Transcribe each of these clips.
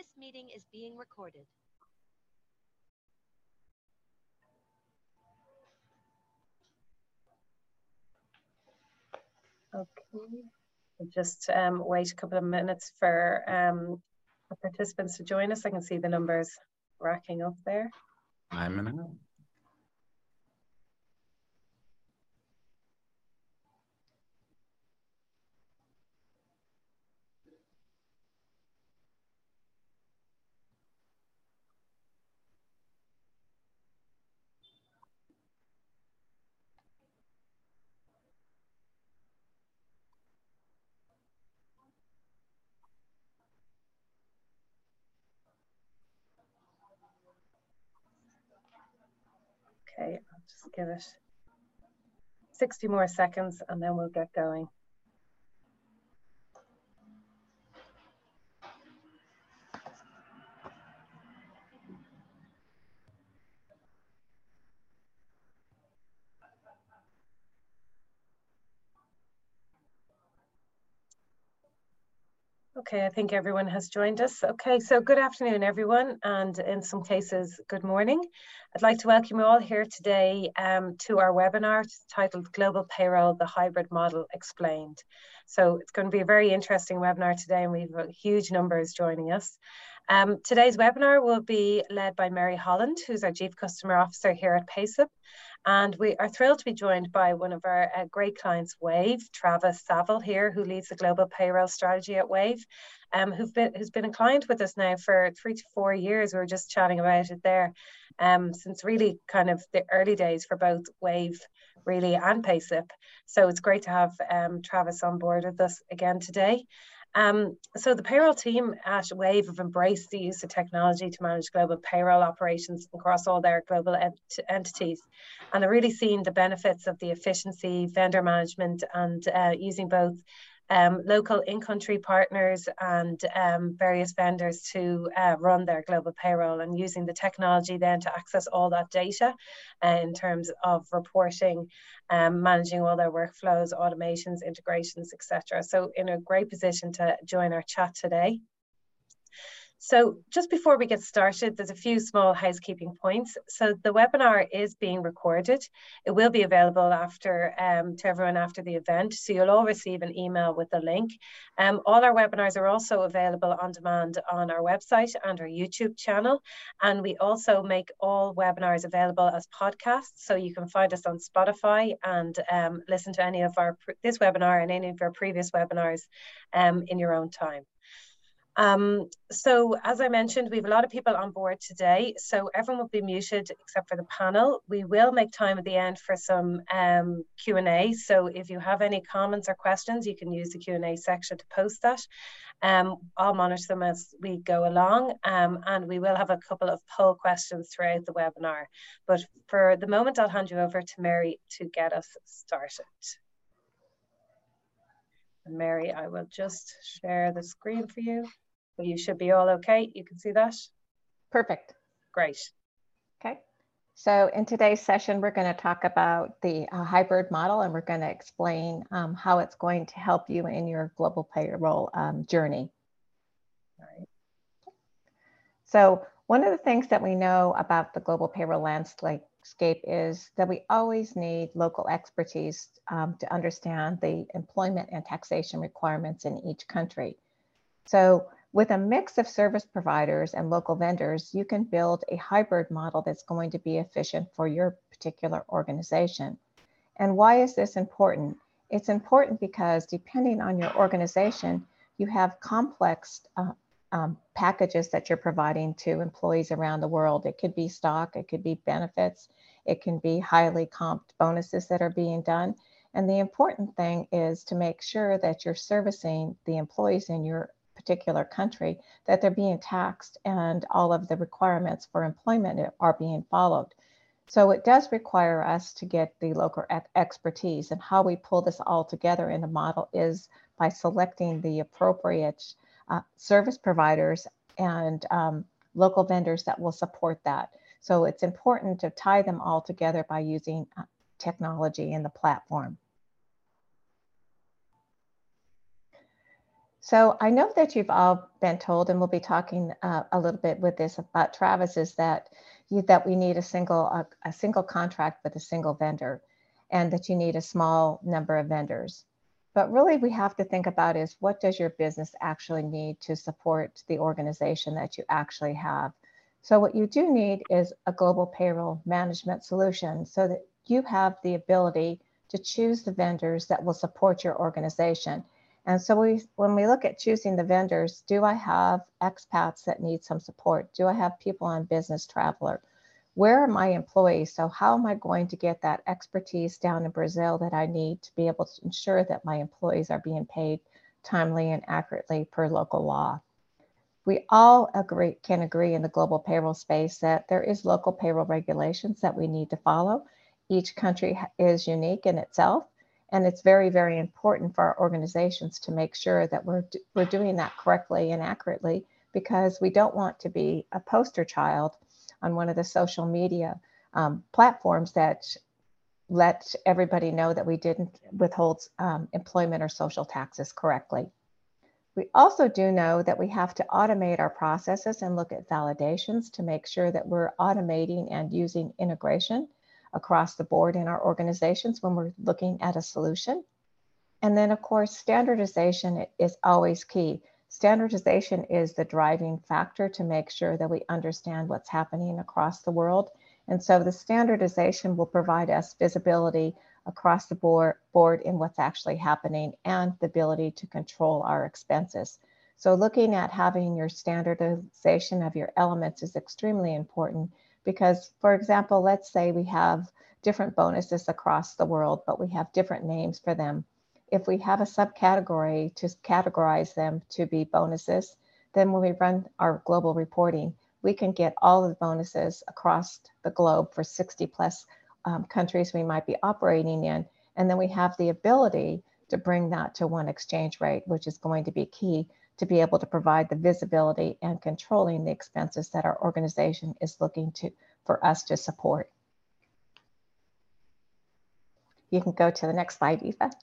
This meeting is being recorded. Okay, we'll just um, wait a couple of minutes for um, the participants to join us. I can see the numbers racking up there. I'm in Okay, I'll just give it 60 more seconds and then we'll get going. Okay, I think everyone has joined us. Okay, so good afternoon, everyone, and in some cases, good morning. I'd like to welcome you all here today um, to our webinar titled Global Payroll, the Hybrid Model Explained. So it's going to be a very interesting webinar today and we have a huge numbers joining us. Um, today's webinar will be led by Mary Holland, who's our Chief Customer Officer here at Payslip. And we are thrilled to be joined by one of our uh, great clients, Wave, Travis Saville here, who leads the global payroll strategy at Wave, um, who've been, who's been a client with us now for three to four years. We were just chatting about it there um, since really kind of the early days for both Wave really and Payslip. So it's great to have um, Travis on board with us again today. Um, so the payroll team at Wave have embraced the use of technology to manage global payroll operations across all their global ent entities. And they're really seeing the benefits of the efficiency, vendor management, and uh, using both um, local in-country partners and um, various vendors to uh, run their global payroll and using the technology then to access all that data uh, in terms of reporting, um, managing all their workflows, automations, integrations, etc. So in a great position to join our chat today. So just before we get started, there's a few small housekeeping points. So the webinar is being recorded. It will be available after um, to everyone after the event. So you'll all receive an email with the link. Um, all our webinars are also available on demand on our website and our YouTube channel. And we also make all webinars available as podcasts. So you can find us on Spotify and um, listen to any of our this webinar and any of our previous webinars um, in your own time. Um, so as I mentioned, we have a lot of people on board today, so everyone will be muted except for the panel. We will make time at the end for some um, Q&A, so if you have any comments or questions, you can use the Q&A section to post that. Um, I'll monitor them as we go along, um, and we will have a couple of poll questions throughout the webinar. But for the moment, I'll hand you over to Mary to get us started. Mary, I will just share the screen for you. So you should be all okay. You can see that? Perfect. Great. Okay. So in today's session, we're going to talk about the uh, hybrid model and we're going to explain um, how it's going to help you in your global payroll um, journey. All right. So one of the things that we know about the global payroll landscape is that we always need local expertise um, to understand the employment and taxation requirements in each country. So with a mix of service providers and local vendors, you can build a hybrid model that's going to be efficient for your particular organization. And why is this important? It's important because depending on your organization, you have complex uh, um, packages that you're providing to employees around the world. It could be stock, it could be benefits, it can be highly comped bonuses that are being done. And the important thing is to make sure that you're servicing the employees in your particular country, that they're being taxed and all of the requirements for employment are being followed. So it does require us to get the local expertise and how we pull this all together in a model is by selecting the appropriate uh, service providers and um, local vendors that will support that. So it's important to tie them all together by using uh, technology in the platform. So I know that you've all been told, and we'll be talking uh, a little bit with this about Travis, is that you, that we need a single a, a single contract with a single vendor, and that you need a small number of vendors. But really, we have to think about is what does your business actually need to support the organization that you actually have. So what you do need is a global payroll management solution so that you have the ability to choose the vendors that will support your organization and so we, when we look at choosing the vendors, do I have expats that need some support? Do I have people on business traveler? Where are my employees? So how am I going to get that expertise down in Brazil that I need to be able to ensure that my employees are being paid timely and accurately per local law? We all agree, can agree in the global payroll space that there is local payroll regulations that we need to follow. Each country is unique in itself and it's very, very important for our organizations to make sure that we're, we're doing that correctly and accurately because we don't want to be a poster child on one of the social media um, platforms that let everybody know that we didn't withhold um, employment or social taxes correctly. We also do know that we have to automate our processes and look at validations to make sure that we're automating and using integration across the board in our organizations when we're looking at a solution. And then, of course, standardization is always key. Standardization is the driving factor to make sure that we understand what's happening across the world. And so the standardization will provide us visibility across the board, board in what's actually happening and the ability to control our expenses. So looking at having your standardization of your elements is extremely important because, for example, let's say we have different bonuses across the world, but we have different names for them. If we have a subcategory to categorize them to be bonuses, then when we run our global reporting, we can get all the bonuses across the globe for 60 plus um, countries we might be operating in. And then we have the ability to bring that to one exchange rate, which is going to be key to be able to provide the visibility and controlling the expenses that our organization is looking to for us to support. You can go to the next slide, Aoife.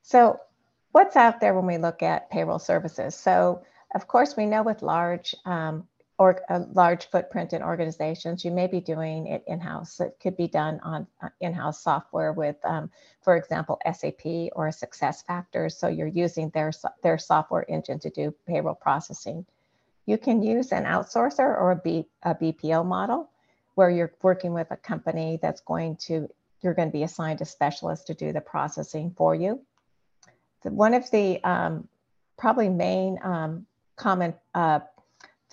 So what's out there when we look at payroll services? So of course, we know with large um, or a large footprint in organizations, you may be doing it in-house. It could be done on uh, in-house software with, um, for example, SAP or SuccessFactors. So you're using their, their software engine to do payroll processing. You can use an outsourcer or a, B, a BPO model where you're working with a company that's going to, you're going to be assigned a specialist to do the processing for you. One of the um, probably main um, common uh,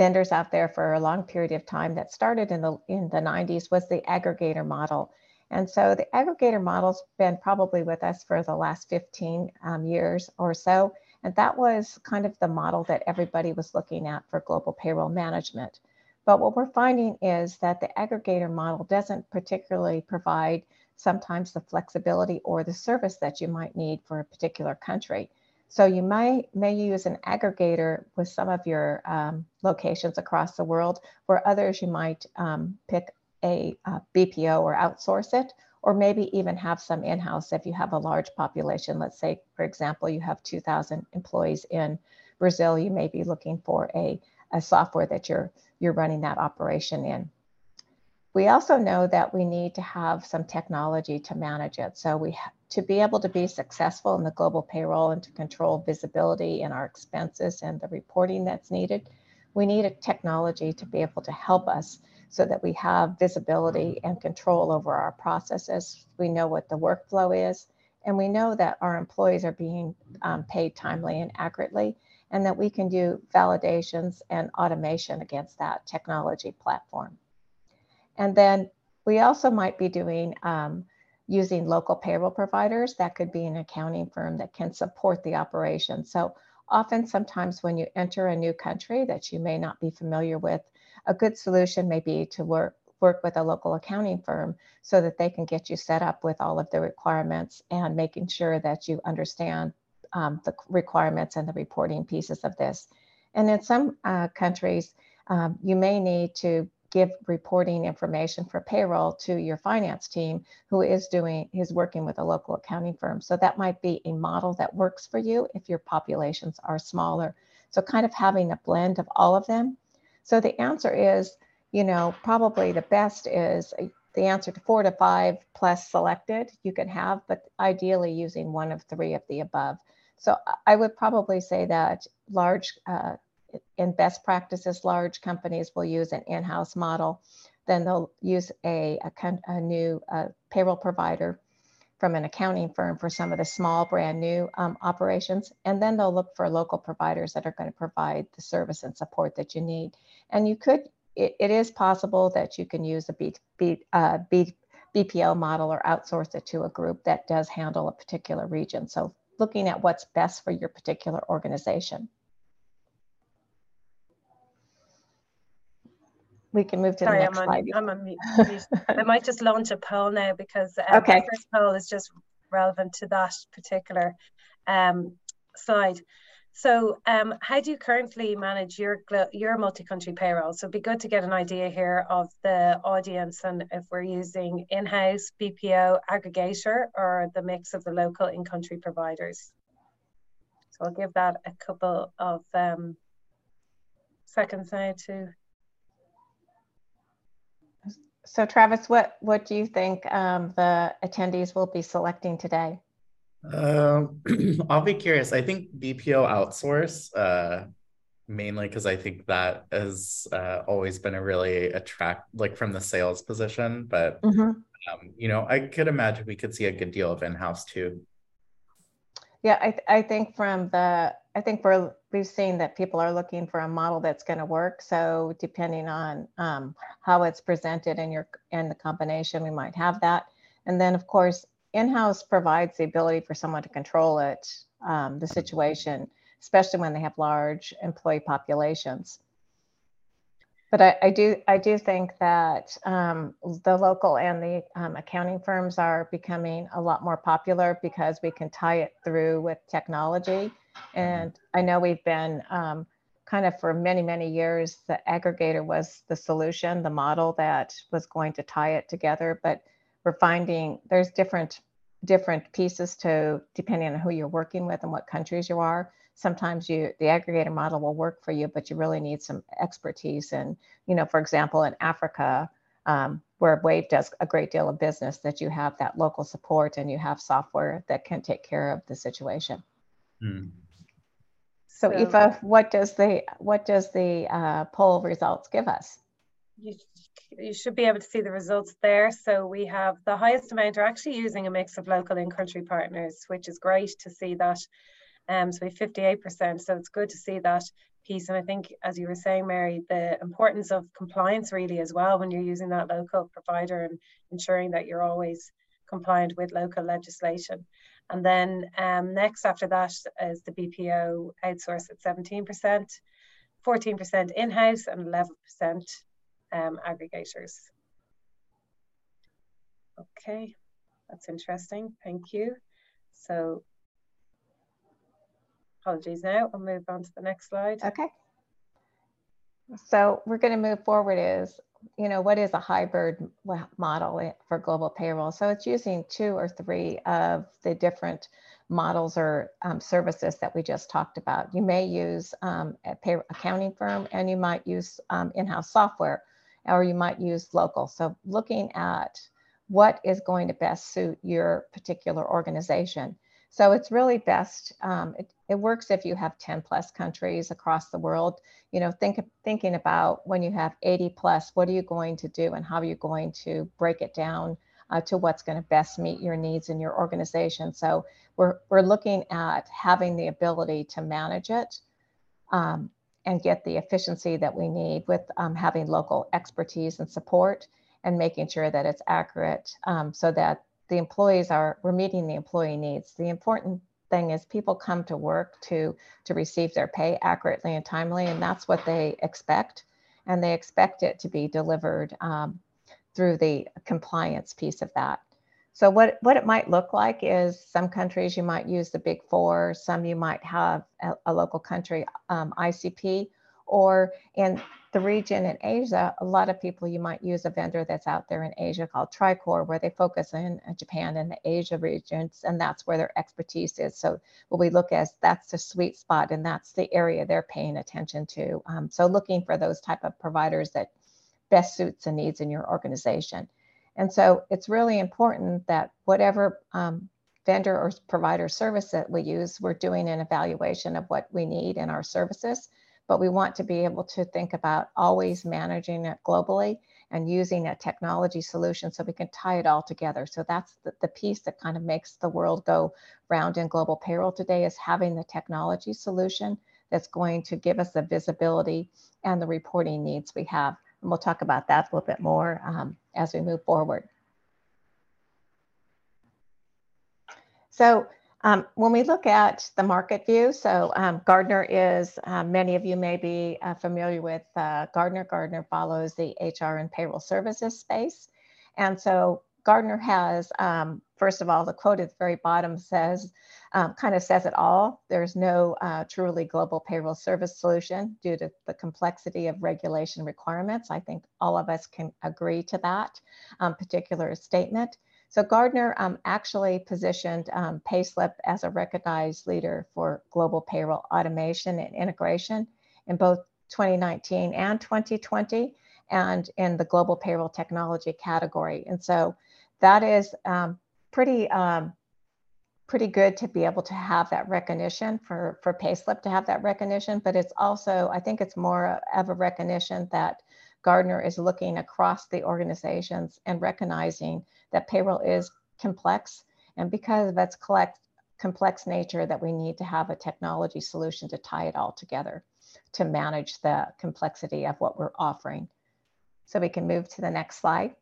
vendors out there for a long period of time that started in the in the 90s was the aggregator model. And so the aggregator model's been probably with us for the last 15 um, years or so. And that was kind of the model that everybody was looking at for global payroll management. But what we're finding is that the aggregator model doesn't particularly provide sometimes the flexibility or the service that you might need for a particular country. So you might may use an aggregator with some of your um, locations across the world, where others you might um, pick a, a BPO or outsource it, or maybe even have some in-house if you have a large population. Let's say, for example, you have 2,000 employees in Brazil, you may be looking for a, a software that you're, you're running that operation in. We also know that we need to have some technology to manage it. So we to be able to be successful in the global payroll and to control visibility in our expenses and the reporting that's needed, we need a technology to be able to help us so that we have visibility and control over our processes. We know what the workflow is, and we know that our employees are being um, paid timely and accurately, and that we can do validations and automation against that technology platform. And then we also might be doing um, using local payroll providers. That could be an accounting firm that can support the operation. So often, sometimes when you enter a new country that you may not be familiar with, a good solution may be to work work with a local accounting firm so that they can get you set up with all of the requirements and making sure that you understand um, the requirements and the reporting pieces of this. And in some uh, countries, um, you may need to give reporting information for payroll to your finance team who is doing is working with a local accounting firm. So that might be a model that works for you if your populations are smaller. So kind of having a blend of all of them. So the answer is you know probably the best is the answer to four to five plus selected you can have but ideally using one of three of the above. So i would probably say that large uh, in best practices, large companies will use an in-house model. Then they'll use a, a, a new uh, payroll provider from an accounting firm for some of the small brand new um, operations. And then they'll look for local providers that are going to provide the service and support that you need. And you could, it, it is possible that you can use a B, B, uh, B, BPO model or outsource it to a group that does handle a particular region. So looking at what's best for your particular organization. We can move to Sorry, the next I'm slide. I'm on mute. I might just launch a poll now because um, okay. the first poll is just relevant to that particular um, slide. So um, how do you currently manage your your multi-country payroll? So it'd be good to get an idea here of the audience and if we're using in-house, BPO, aggregator, or the mix of the local in-country providers. So I'll give that a couple of um, seconds now to so Travis, what, what do you think um, the attendees will be selecting today? Uh, I'll be curious. I think BPO outsource, uh, mainly because I think that has uh, always been a really attract, like from the sales position. But mm-hmm. um, you know, I could imagine we could see a good deal of in-house too. Yeah, I, th- I think from the I think we're we've seen that people are looking for a model that's going to work. So depending on um, how it's presented in your in the combination, we might have that. And then of course, in-house provides the ability for someone to control it, um, the situation, especially when they have large employee populations but I, I, do I do think that um, the local and the um, accounting firms are becoming a lot more popular because we can tie it through with technology. And I know we've been um, kind of for many many years the aggregator was the solution, the model that was going to tie it together. But we're finding there's different different pieces to depending on who you're working with and what countries you are sometimes you the aggregator model will work for you, but you really need some expertise. And you know, for example, in Africa, um, where Wave does a great deal of business, that you have that local support and you have software that can take care of the situation. Hmm. So, so Aoife, what does the what does the uh, poll results give us? You, you should be able to see the results there. So we have the highest amount are actually using a mix of local and country partners, which is great to see that um, so we have 58%. So it's good to see that piece. And I think, as you were saying, Mary, the importance of compliance really as well when you're using that local provider and ensuring that you're always compliant with local legislation. And then um, next after that is the BPO outsource at 17%, 14% in-house and 11% um, aggregators. Okay, that's interesting. Thank you. So Apologies now. I'll move on to the next slide. Okay. So we're going to move forward is, you know, what is a hybrid model for global payroll? So it's using two or three of the different models or um, services that we just talked about. You may use um, a pay accounting firm and you might use um, in-house software or you might use local. So looking at what is going to best suit your particular organization. So it's really best, um, it, it works if you have 10 plus countries across the world. You know, think thinking about when you have 80 plus, what are you going to do and how are you going to break it down uh, to what's going to best meet your needs in your organization. So we're, we're looking at having the ability to manage it um, and get the efficiency that we need with um, having local expertise and support and making sure that it's accurate um, so that the employees are, we're meeting the employee needs. The important thing is people come to work to, to receive their pay accurately and timely, and that's what they expect. And they expect it to be delivered um, through the compliance piece of that. So what, what it might look like is some countries you might use the big four, some you might have a, a local country um, ICP, or in the region in Asia, a lot of people, you might use a vendor that's out there in Asia called Tricor, where they focus in Japan and the Asia regions, and that's where their expertise is. So what we look at, that's the sweet spot, and that's the area they're paying attention to. Um, so looking for those type of providers that best suits the needs in your organization. And so it's really important that whatever um, vendor or provider service that we use, we're doing an evaluation of what we need in our services but we want to be able to think about always managing it globally and using a technology solution so we can tie it all together. So that's the, the piece that kind of makes the world go round in global payroll today is having the technology solution that's going to give us the visibility and the reporting needs we have. And we'll talk about that a little bit more um, as we move forward. So um, when we look at the market view, so um, Gartner is, um, many of you may be uh, familiar with uh, Gardner. Gartner follows the HR and payroll services space. And so Gartner has, um, first of all, the quote at the very bottom says, um, kind of says it all. There's no uh, truly global payroll service solution due to the complexity of regulation requirements. I think all of us can agree to that um, particular statement. So Gartner um, actually positioned um, Payslip as a recognized leader for global payroll automation and integration in both 2019 and 2020 and in the global payroll technology category. And so that is um, pretty um, pretty good to be able to have that recognition for for Payslip to have that recognition, but it's also I think it's more of a recognition that Gartner is looking across the organizations and recognizing that payroll is complex. And because of its complex nature that we need to have a technology solution to tie it all together to manage the complexity of what we're offering. So we can move to the next slide.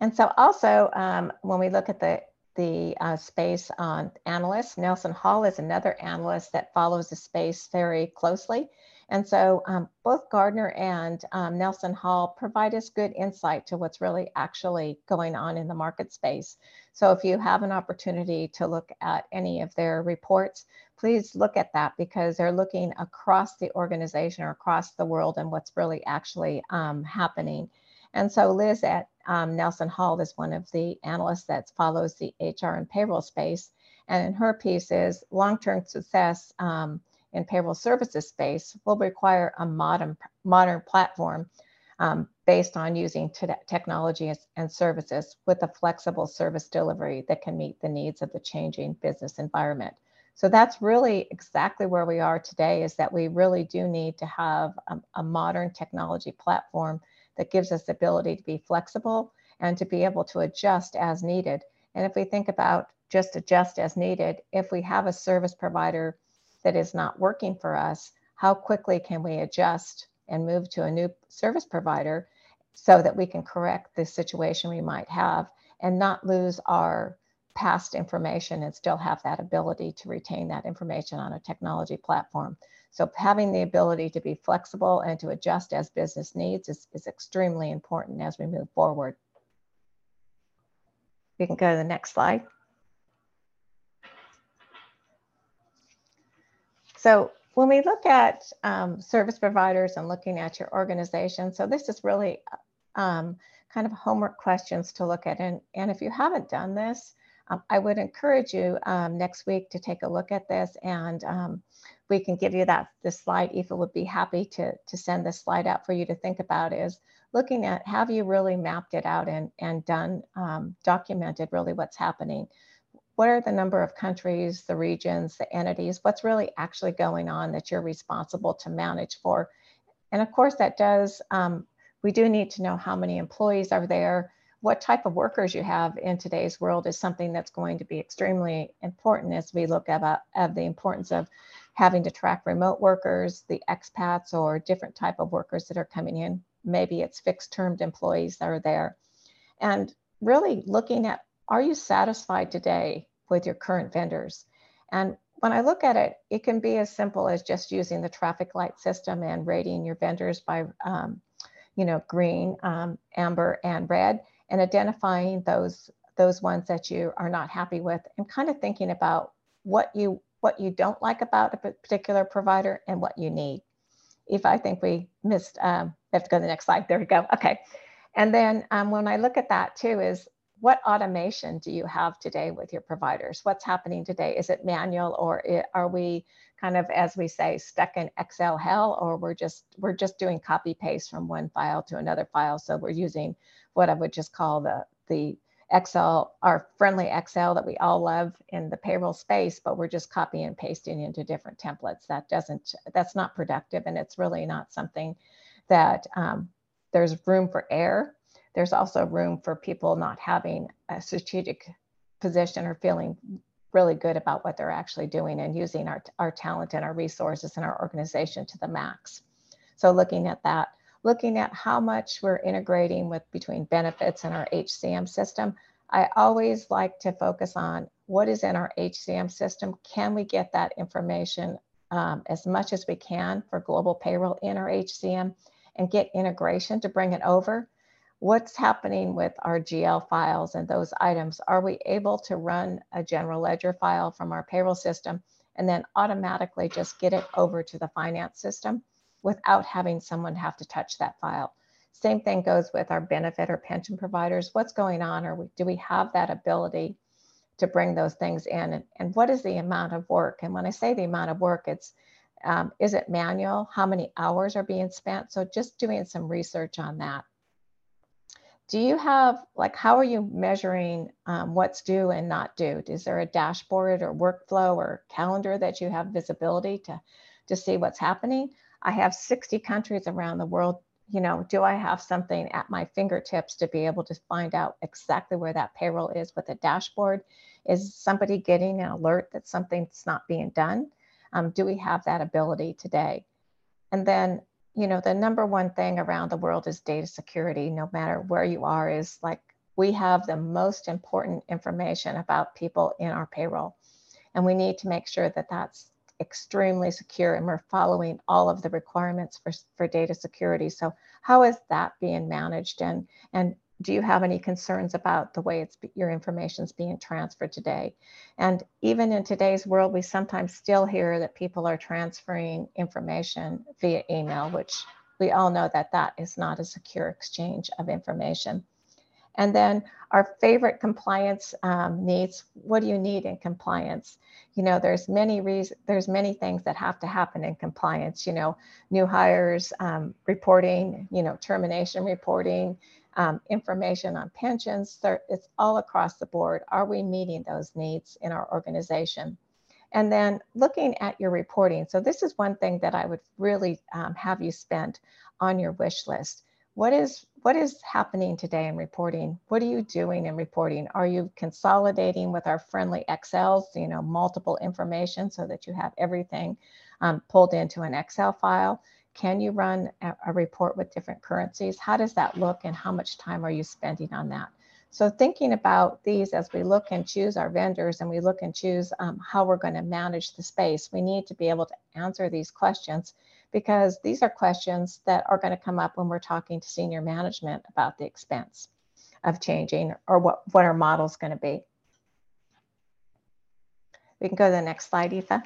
And so also um, when we look at the, the uh, space on analysts, Nelson Hall is another analyst that follows the space very closely. And so um, both Gartner and um, Nelson Hall provide us good insight to what's really actually going on in the market space. So if you have an opportunity to look at any of their reports, please look at that because they're looking across the organization or across the world and what's really actually um, happening. And so Liz at um, Nelson Hall is one of the analysts that follows the HR and payroll space. And in her piece is long-term success um, in payroll services space will require a modern, modern platform um, based on using technology and services with a flexible service delivery that can meet the needs of the changing business environment. So that's really exactly where we are today is that we really do need to have a, a modern technology platform that gives us the ability to be flexible and to be able to adjust as needed. And if we think about just adjust as needed, if we have a service provider that is not working for us, how quickly can we adjust and move to a new service provider so that we can correct the situation we might have and not lose our past information and still have that ability to retain that information on a technology platform. So having the ability to be flexible and to adjust as business needs is, is extremely important as we move forward. We can go to the next slide. So when we look at um, service providers and looking at your organization, so this is really um, kind of homework questions to look at. And, and if you haven't done this, um, I would encourage you um, next week to take a look at this and um, we can give you that this slide. Aoife would be happy to, to send this slide out for you to think about is looking at have you really mapped it out and, and done, um, documented really what's happening what are the number of countries, the regions, the entities, what's really actually going on that you're responsible to manage for. And of course, that does, um, we do need to know how many employees are there, what type of workers you have in today's world is something that's going to be extremely important as we look about of the importance of having to track remote workers, the expats or different type of workers that are coming in. Maybe it's fixed termed employees that are there. And really looking at are you satisfied today with your current vendors? And when I look at it, it can be as simple as just using the traffic light system and rating your vendors by, um, you know, green, um, amber, and red, and identifying those those ones that you are not happy with, and kind of thinking about what you what you don't like about a particular provider and what you need. If I think we missed, um, we have to go to the next slide. There we go. Okay. And then um, when I look at that too is what automation do you have today with your providers? What's happening today? Is it manual or are we kind of, as we say, stuck in Excel hell, or we're just we're just doing copy paste from one file to another file? So we're using what I would just call the the Excel, our friendly Excel that we all love in the payroll space, but we're just copying and pasting into different templates. That doesn't, that's not productive, and it's really not something that um, there's room for error there's also room for people not having a strategic position or feeling really good about what they're actually doing and using our, our talent and our resources and our organization to the max. So looking at that, looking at how much we're integrating with between benefits and our HCM system, I always like to focus on what is in our HCM system. Can we get that information um, as much as we can for global payroll in our HCM and get integration to bring it over? What's happening with our GL files and those items? Are we able to run a general ledger file from our payroll system and then automatically just get it over to the finance system without having someone have to touch that file? Same thing goes with our benefit or pension providers. What's going on? Or do we have that ability to bring those things in? And, and what is the amount of work? And when I say the amount of work, it's um, is it manual? How many hours are being spent? So just doing some research on that do you have like how are you measuring um, what's due and not due? Is there a dashboard or workflow or calendar that you have visibility to to see what's happening? I have 60 countries around the world. You know do i have something at my fingertips to be able to find out exactly where that payroll is with a dashboard? Is somebody getting an alert that something's not being done? Um, do we have that ability today? And then you know, the number one thing around the world is data security, no matter where you are, is like we have the most important information about people in our payroll. And we need to make sure that that's extremely secure and we're following all of the requirements for, for data security. So how is that being managed? And, and do you have any concerns about the way it's your information is being transferred today? And even in today's world, we sometimes still hear that people are transferring information via email, which we all know that that is not a secure exchange of information. And then our favorite compliance um, needs. What do you need in compliance? You know, there's many reasons. There's many things that have to happen in compliance. You know, new hires um, reporting. You know, termination reporting um, information on pensions. It's all across the board. Are we meeting those needs in our organization? And then looking at your reporting. So this is one thing that I would really um, have you spend on your wish list. What is what is happening today in reporting? What are you doing in reporting? Are you consolidating with our friendly Excels, you know, multiple information so that you have everything um, pulled into an Excel file? Can you run a, a report with different currencies? How does that look and how much time are you spending on that? So thinking about these as we look and choose our vendors and we look and choose um, how we're going to manage the space, we need to be able to answer these questions because these are questions that are going to come up when we're talking to senior management about the expense of changing or what, what our model is going to be. We can go to the next slide, Aoife.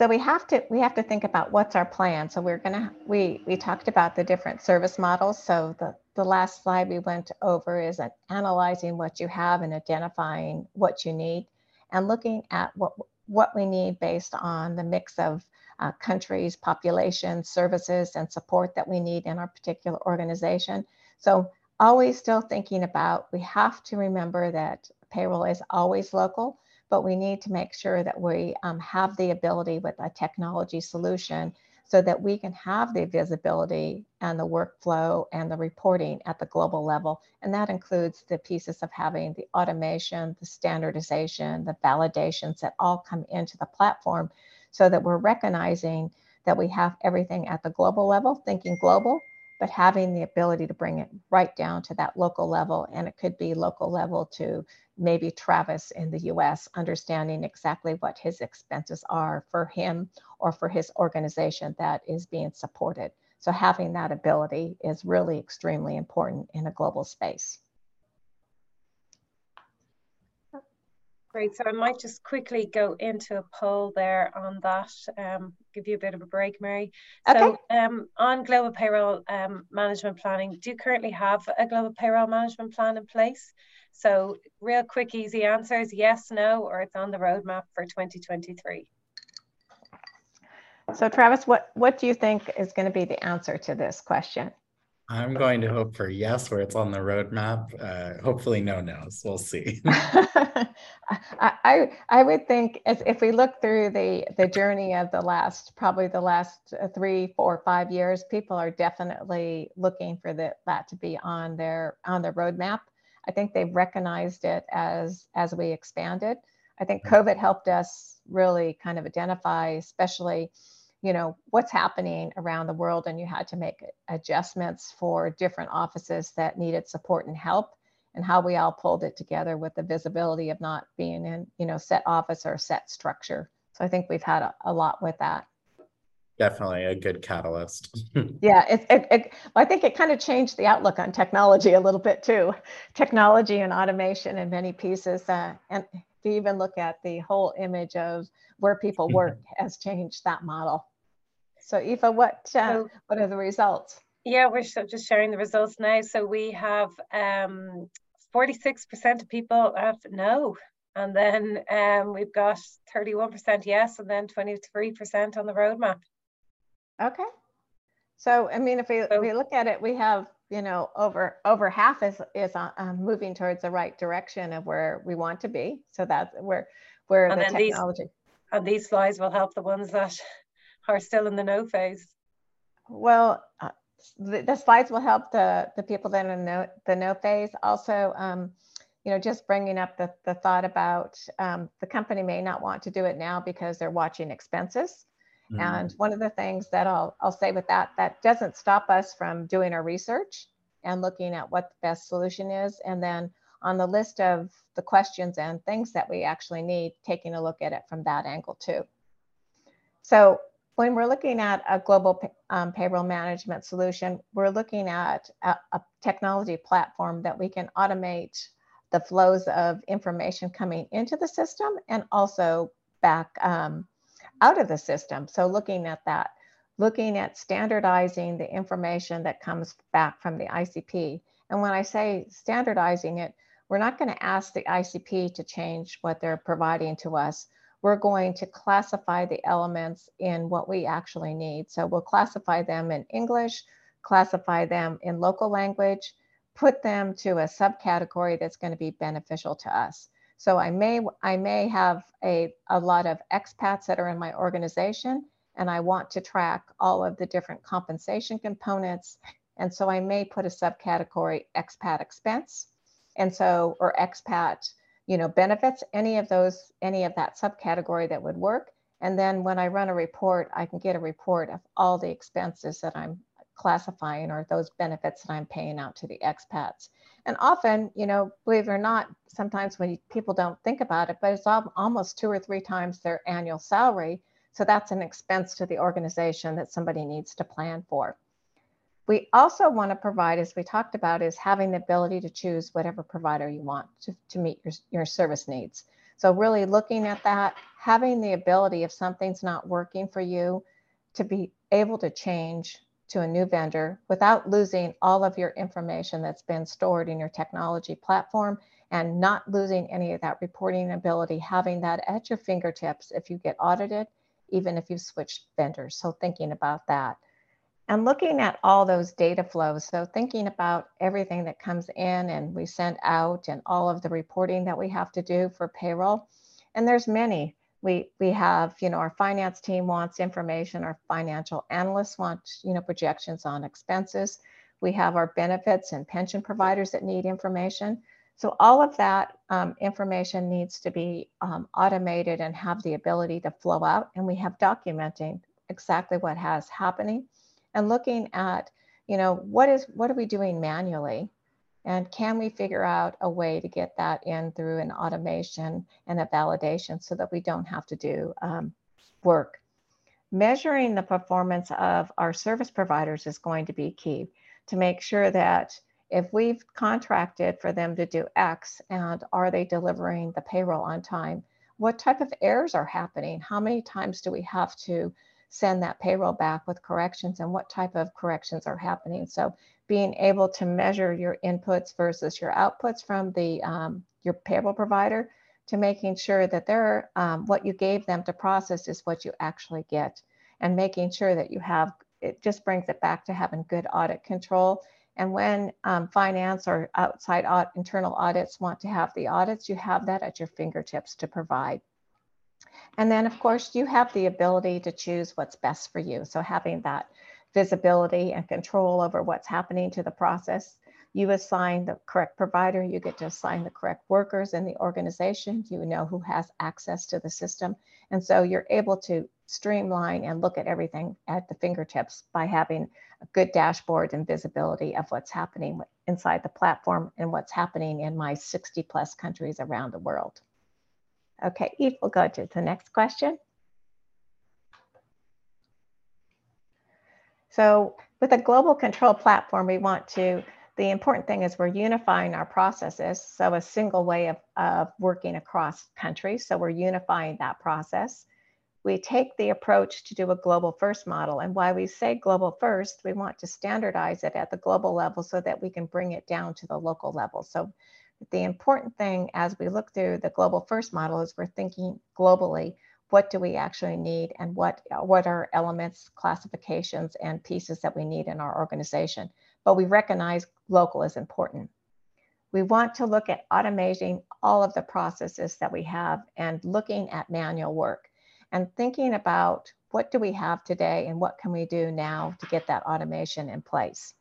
So we have to we have to think about what's our plan. So we're gonna we we talked about the different service models. So the the last slide we went over is analyzing what you have and identifying what you need, and looking at what what we need based on the mix of uh, countries, populations services, and support that we need in our particular organization. So always still thinking about we have to remember that payroll is always local but we need to make sure that we um, have the ability with a technology solution so that we can have the visibility and the workflow and the reporting at the global level. And that includes the pieces of having the automation, the standardization, the validations that all come into the platform so that we're recognizing that we have everything at the global level, thinking global, but having the ability to bring it right down to that local level. And it could be local level to maybe Travis in the US, understanding exactly what his expenses are for him or for his organization that is being supported. So having that ability is really extremely important in a global space. Great. So I might just quickly go into a poll there on that, um, give you a bit of a break, Mary. Okay. So um, on global payroll um, management planning, do you currently have a global payroll management plan in place? So real quick, easy answers, yes, no, or it's on the roadmap for 2023. So Travis, what, what do you think is going to be the answer to this question? I'm going to hope for yes, where it's on the roadmap. Uh, hopefully, no nos. We'll see. I, I, I would think as if we look through the the journey of the last probably the last uh, three, four, five years, people are definitely looking for the, that to be on their on their roadmap. I think they've recognized it as as we expanded. I think COVID helped us really kind of identify, especially you know what's happening around the world and you had to make adjustments for different offices that needed support and help and how we all pulled it together with the visibility of not being in you know set office or set structure. So i think we've had a, a lot with that. Definitely a good catalyst. yeah it, it, it, i think it kind of changed the outlook on technology a little bit too. Technology and automation in many pieces uh, and if you even look at the whole image of where people work has changed that model so Aoife, what uh, so, what are the results? Yeah, we're just sharing the results now. So we have 46% um, of people have no, and then um, we've got 31% yes, and then 23% on the roadmap. Okay. So I mean, if we, so, we look at it, we have you know over over half is is uh, um, moving towards the right direction of where we want to be. So that's where where the technology. These, and these slides will help the ones that are still in the no phase? Well, uh, the, the, slides will help the, the people that are in no, the no phase. Also, um, you know, just bringing up the, the thought about um, the company may not want to do it now because they're watching expenses. Mm. And one of the things that I'll, I'll say with that, that doesn't stop us from doing our research and looking at what the best solution is. And then on the list of the questions and things that we actually need, taking a look at it from that angle too. So when we're looking at a global um, payroll management solution, we're looking at a, a, technology platform that we can automate the flows of information coming into the system and also back um, out of the system. So looking at that, looking at standardizing the information that comes back from the ICP. And when I say standardizing it, we're not going to ask the ICP to change what they're providing to us we're going to classify the elements in what we actually need. So we'll classify them in English, classify them in local language, put them to a subcategory that's going to be beneficial to us. So I may I may have a, a lot of expats that are in my organization and I want to track all of the different compensation components. And so I may put a subcategory expat expense. And so, or expat you know, benefits, any of those, any of that subcategory that would work. And then when I run a report, I can get a report of all the expenses that I'm classifying or those benefits that I'm paying out to the expats. And often, you know, believe it or not, sometimes when people don't think about it, but it's almost two or three times their annual salary. So that's an expense to the organization that somebody needs to plan for. We also want to provide, as we talked about, is having the ability to choose whatever provider you want to, to meet your, your service needs. So really looking at that, having the ability if something's not working for you to be able to change to a new vendor without losing all of your information that's been stored in your technology platform and not losing any of that reporting ability, having that at your fingertips if you get audited, even if you switch vendors. So thinking about that and looking at all those data flows. So thinking about everything that comes in and we send out and all of the reporting that we have to do for payroll. And there's many. We, we have, you know, our finance team wants information, our financial analysts want, you know, projections on expenses. We have our benefits and pension providers that need information. So all of that um, information needs to be um, automated and have the ability to flow out. And we have documenting exactly what has happening and looking at, you know, what is what are we doing manually? And can we figure out a way to get that in through an automation and a validation so that we don't have to do um, work? Measuring the performance of our service providers is going to be key to make sure that if we've contracted for them to do X and are they delivering the payroll on time? What type of errors are happening? How many times do we have to send that payroll back with corrections and what type of corrections are happening? So being able to measure your inputs versus your outputs from the um, your payroll provider to making sure that they're um, what you gave them to process is what you actually get. And making sure that you have it just brings it back to having good audit control. And when um, finance or outside internal audits want to have the audits you have that at your fingertips to provide and then of course you have the ability to choose what's best for you so having that visibility and control over what's happening to the process you assign the correct provider, you get to assign the correct workers in the organization, you know who has access to the system. And so you're able to streamline and look at everything at the fingertips by having a good dashboard and visibility of what's happening inside the platform and what's happening in my 60 plus countries around the world. Okay, Aoife, we'll go to the next question. So with a global control platform, we want to the important thing is we're unifying our processes. So a single way of, of working across countries. So we're unifying that process. We take the approach to do a global first model. And why we say global first, we want to standardize it at the global level so that we can bring it down to the local level. So the important thing as we look through the global first model is we're thinking globally, what do we actually need and what, uh, what are elements, classifications, and pieces that we need in our organization but we recognize local is important. We want to look at automating all of the processes that we have and looking at manual work and thinking about what do we have today and what can we do now to get that automation in place.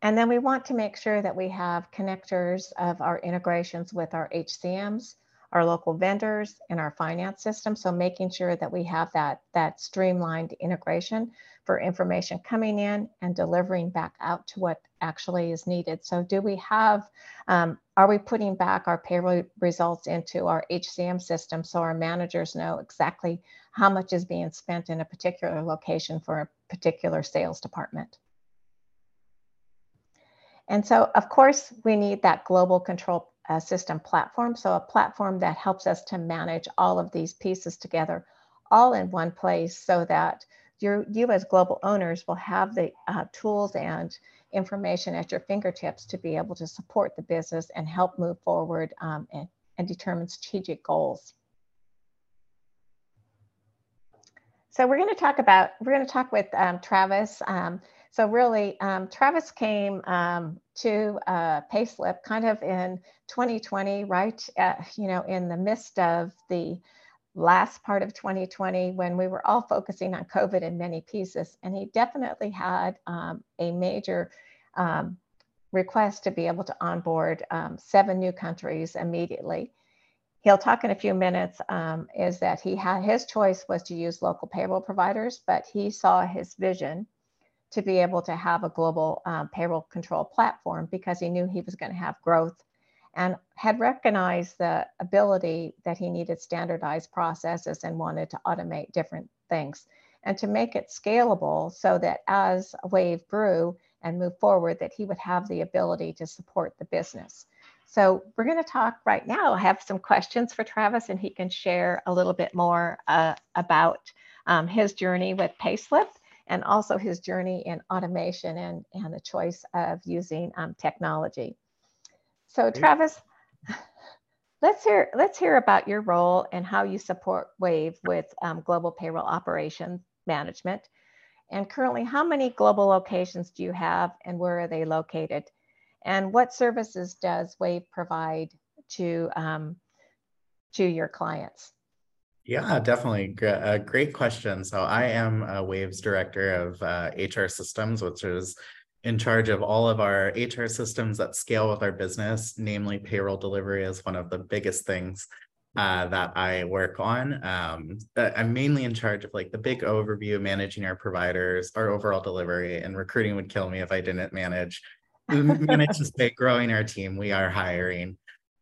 And then we want to make sure that we have connectors of our integrations with our HCMs, our local vendors, and our finance system. So making sure that we have that, that streamlined integration for information coming in and delivering back out to what actually is needed. So do we have, um, are we putting back our payroll results into our HCM system so our managers know exactly how much is being spent in a particular location for a particular sales department? And so, of course, we need that global control uh, system platform. So a platform that helps us to manage all of these pieces together all in one place so that you as global owners will have the uh, tools and information at your fingertips to be able to support the business and help move forward um, and, and determine strategic goals. So we're going to talk about, we're going to talk with um, Travis. Um, so really, um, Travis came um, to uh, Payslip kind of in 2020, right? Uh, you know, in the midst of the last part of 2020 when we were all focusing on COVID in many pieces. And he definitely had um, a major um, request to be able to onboard um, seven new countries immediately. He'll talk in a few minutes um, is that he had his choice was to use local payroll providers, but he saw his vision to be able to have a global um, payroll control platform because he knew he was going to have growth and had recognized the ability that he needed standardized processes and wanted to automate different things and to make it scalable so that as Wave grew and moved forward, that he would have the ability to support the business. So we're going to talk right now. I have some questions for Travis, and he can share a little bit more uh, about um, his journey with Payslip and also his journey in automation and, and the choice of using um, technology. So Travis, let's hear let's hear about your role and how you support Wave with um, global payroll operations management. And currently, how many global locations do you have, and where are they located? And what services does Wave provide to um, to your clients? Yeah, definitely. A great question. So I am a Waves director of uh, HR systems, which is in charge of all of our HR systems that scale with our business, namely payroll delivery is one of the biggest things uh, that I work on. Um, I'm mainly in charge of like the big overview, managing our providers, our overall delivery, and recruiting would kill me if I didn't manage manage to stay growing our team. We are hiring.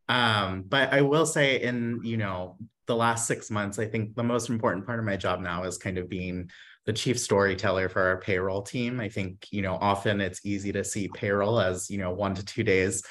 Um, but I will say in, you know, the last six months, I think the most important part of my job now is kind of being the chief storyteller for our payroll team. I think, you know, often it's easy to see payroll as, you know, one to two days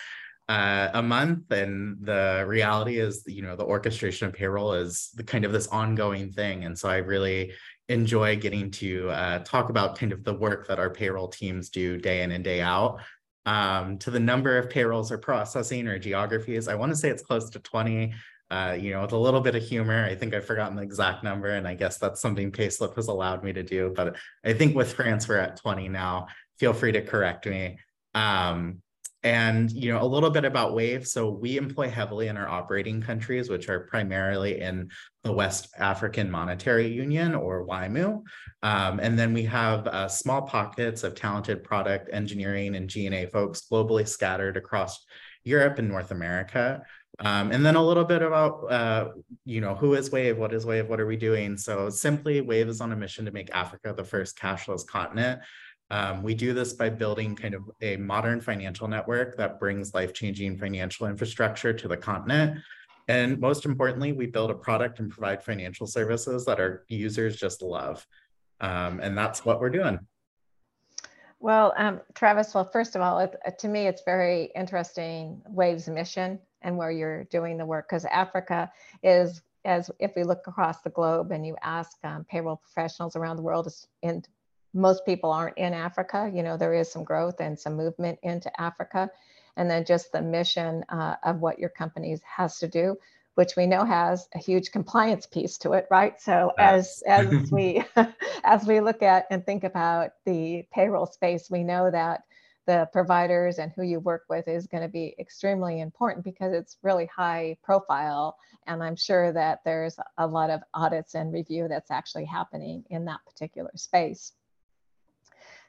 uh, a month. And the reality is, you know, the orchestration of payroll is the kind of this ongoing thing. And so I really enjoy getting to uh, talk about kind of the work that our payroll teams do day in and day out. Um, to the number of payrolls or processing or geographies, I want to say it's close to 20 uh, you know, with a little bit of humor. I think I've forgotten the exact number, and I guess that's something Payslip has allowed me to do. But I think with France, we're at 20 now. Feel free to correct me. Um, and you know a little bit about wave so we employ heavily in our operating countries which are primarily in the west african monetary union or WAEMU um, and then we have uh, small pockets of talented product engineering and g&a folks globally scattered across europe and north america um, and then a little bit about, uh, you know, who is Wave? What is Wave? What are we doing? So simply, Wave is on a mission to make Africa the first cashless continent. Um, we do this by building kind of a modern financial network that brings life-changing financial infrastructure to the continent. And most importantly, we build a product and provide financial services that our users just love. Um, and that's what we're doing. Well, um, Travis, well, first of all, it, to me, it's very interesting Wave's mission and where you're doing the work because Africa is as if we look across the globe and you ask um, payroll professionals around the world and most people aren't in Africa, you know, there is some growth and some movement into Africa. And then just the mission uh, of what your company has to do, which we know has a huge compliance piece to it, right? So as as we as we look at and think about the payroll space, we know that the providers and who you work with is going to be extremely important because it's really high profile. And I'm sure that there's a lot of audits and review that's actually happening in that particular space.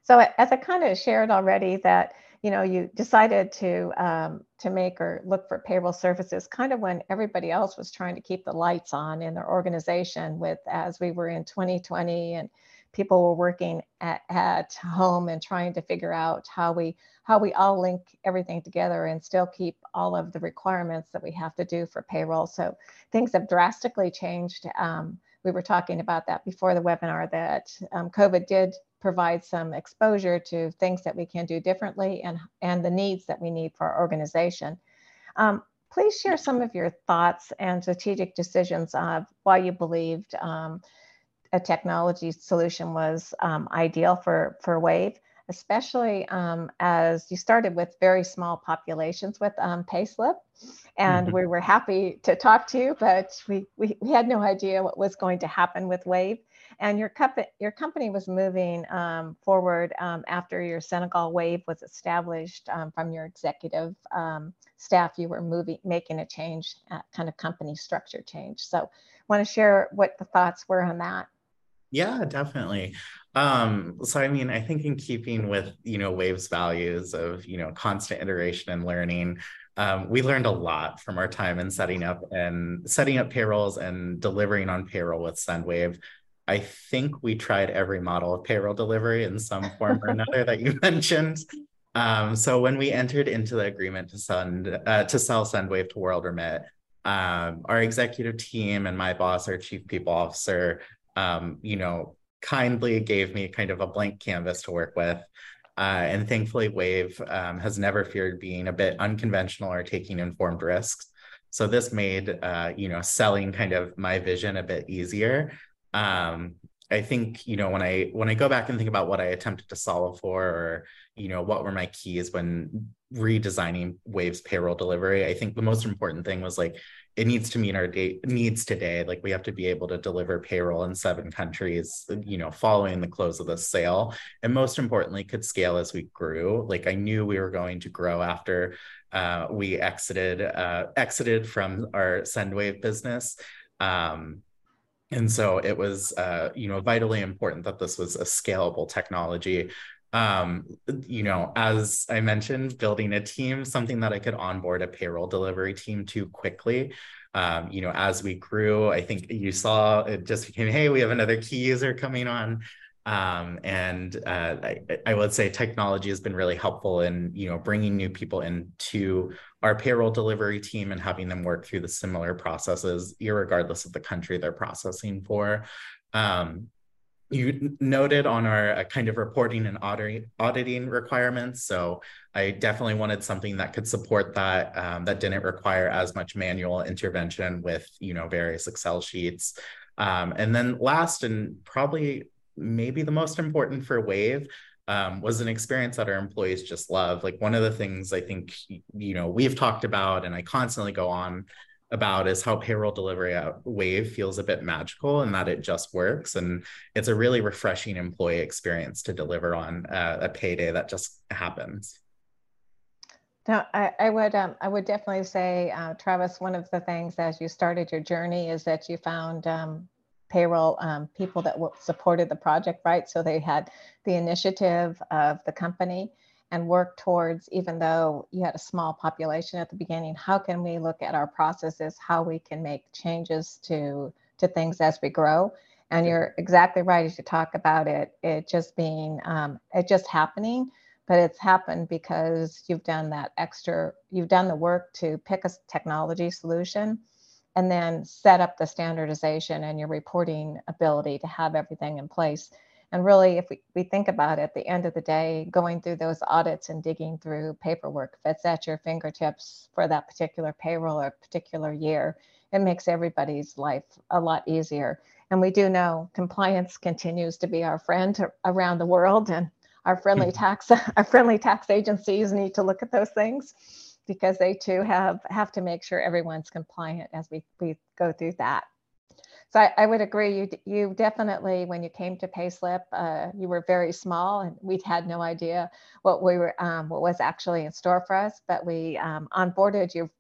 So as I kind of shared already that, you know, you decided to um, to make or look for payroll services kind of when everybody else was trying to keep the lights on in their organization with as we were in 2020 and people were working at, at home and trying to figure out how we how we all link everything together and still keep all of the requirements that we have to do for payroll. So things have drastically changed. Um, we were talking about that before the webinar that um, COVID did provide some exposure to things that we can do differently and, and the needs that we need for our organization. Um, please share some of your thoughts and strategic decisions of why you believed um, a technology solution was um, ideal for, for WAVE, especially um, as you started with very small populations with um, Payslip. And mm-hmm. we were happy to talk to you, but we, we, we, had no idea what was going to happen with WAVE. And your, comp- your company was moving um, forward um, after your Senegal WAVE was established um, from your executive staff. You were moving, making a change, uh, kind of company structure change. So, want to share what the thoughts were on that? Yeah, definitely. Um, so I mean, I think in keeping with, you know, Wave's values of, you know, constant iteration and learning, um, we learned a lot from our time in setting up and setting up payrolls and delivering on payroll with SendWave. I think we tried every model of payroll delivery in some form or another that you mentioned. Um, so when we entered into the agreement to send uh, to sell SendWave to WorldRemit, um, our executive team and my boss, our chief people officer, um, you know, kindly gave me kind of a blank canvas to work with. Uh, and thankfully, Wave um, has never feared being a bit unconventional or taking informed risks. So this made, uh, you know, selling kind of my vision a bit easier. Um, I think, you know, when I when I go back and think about what I attempted to solve for, or you know, what were my keys when redesigning Wave's payroll delivery, I think the most important thing was like it needs to meet our date needs today. Like we have to be able to deliver payroll in seven countries, you know, following the close of the sale. And most importantly, could scale as we grew. Like I knew we were going to grow after uh, we exited uh, exited from our SendWave business. Um, and so it was, uh, you know, vitally important that this was a scalable technology um, you know, as I mentioned, building a team, something that I could onboard a payroll delivery team to quickly. Um, you know, as we grew, I think you saw it just became, hey, we have another key user coming on. Um, and uh, I, I, would say technology has been really helpful in, you know, bringing new people into our payroll delivery team and having them work through the similar processes, regardless of the country they're processing for. Um, you noted on our uh, kind of reporting and auditing requirements. So I definitely wanted something that could support that, um, that didn't require as much manual intervention with, you know, various Excel sheets. Um, and then last and probably maybe the most important for Wave um, was an experience that our employees just love. Like one of the things I think, you know, we've talked about and I constantly go on about is how payroll delivery at Wave feels a bit magical and that it just works. And it's a really refreshing employee experience to deliver on uh, a payday that just happens. Now, I, I would um, I would definitely say, uh, Travis, one of the things as you started your journey is that you found um, payroll um, people that supported the project, right? So they had the initiative of the company and work towards, even though you had a small population at the beginning, how can we look at our processes, how we can make changes to, to things as we grow? And you're exactly right as you talk about it, it just being, um, it just happening, but it's happened because you've done that extra, you've done the work to pick a technology solution and then set up the standardization and your reporting ability to have everything in place and really, if we, we think about it, at the end of the day, going through those audits and digging through paperwork, that's at your fingertips for that particular payroll or particular year, it makes everybody's life a lot easier. And we do know compliance continues to be our friend around the world, and our friendly mm-hmm. tax our friendly tax agencies need to look at those things because they too have have to make sure everyone's compliant as we, we go through that. So I, I, would agree. You you definitely, when you came to Payslip, uh, you were very small, and we had no idea what we were um, what was actually in store for us. But we um, onboarded you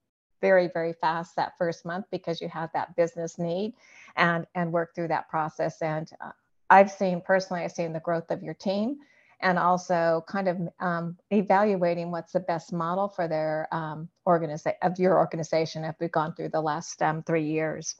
very very fast that first month because you had that business need, and and worked through that process. And uh, I've seen personally, I've seen the growth of your team. And also, kind of um, evaluating what's the best model for their um, organization of your organization. If we've gone through the last um, three years.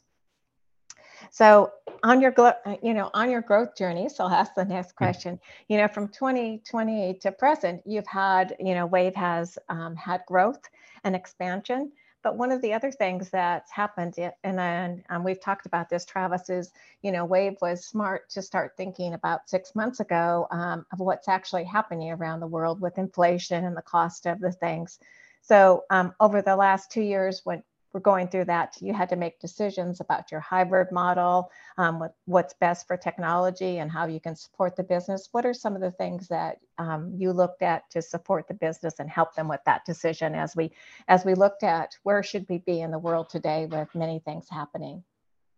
So on your you know on your growth journey, so I'll ask the next question. You know, from 2020 to present, you've had you know Wave has um, had growth and expansion. But one of the other things that's happened, and then um, we've talked about this, Travis, is you know Wave was smart to start thinking about six months ago um, of what's actually happening around the world with inflation and the cost of the things. So um, over the last two years, when were going through that, you had to make decisions about your hybrid model, um, what, what's best for technology and how you can support the business. What are some of the things that um, you looked at to support the business and help them with that decision as we as we looked at where should we be in the world today with many things happening?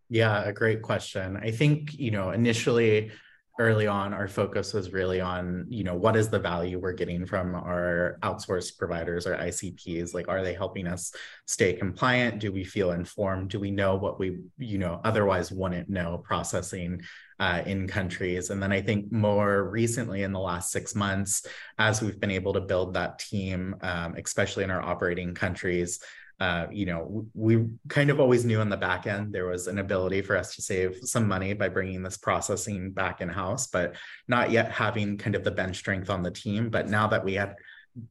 Yeah, a great question. I think, you know, initially early on our focus was really on you know what is the value we're getting from our outsourced providers or icps like are they helping us stay compliant? Do we feel informed? Do we know what we you know otherwise wouldn't know processing uh, in countries? And then i think more recently in the last six months as we've been able to build that team um, especially in our operating countries uh, you know, we kind of always knew on the back end there was an ability for us to save some money by bringing this processing back in house, but not yet having kind of the bench strength on the team. But now that we had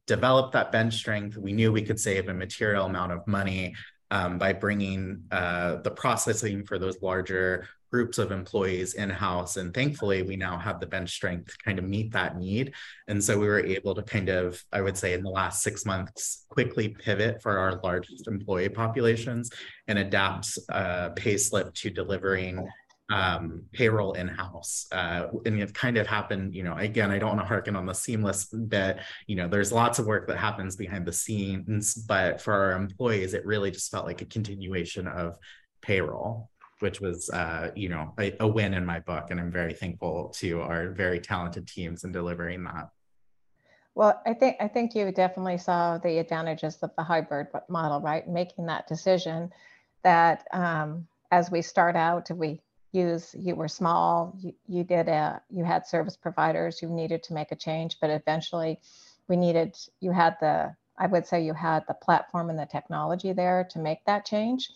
developed that bench strength, we knew we could save a material amount of money um, by bringing uh, the processing for those larger groups of employees in house. And thankfully, we now have the bench strength to kind of meet that need. And so we were able to kind of, I would say, in the last six months, quickly pivot for our largest employee populations and adapt uh, Payslip to delivering um, payroll in house. Uh, and it kind of happened, you know, again, I don't want to harken on the seamless bit. You know, there's lots of work that happens behind the scenes, but for our employees, it really just felt like a continuation of payroll which was uh, you know a, a, win in my book and i'm very thankful to our very talented teams in delivering that. Well i think i think you definitely saw the advantages of the hybrid model right? Making that decision that um, as we start out we use you were small you, you did a you had service providers you needed to make a change but eventually we needed you had the i would say you had the platform and the technology there to make that change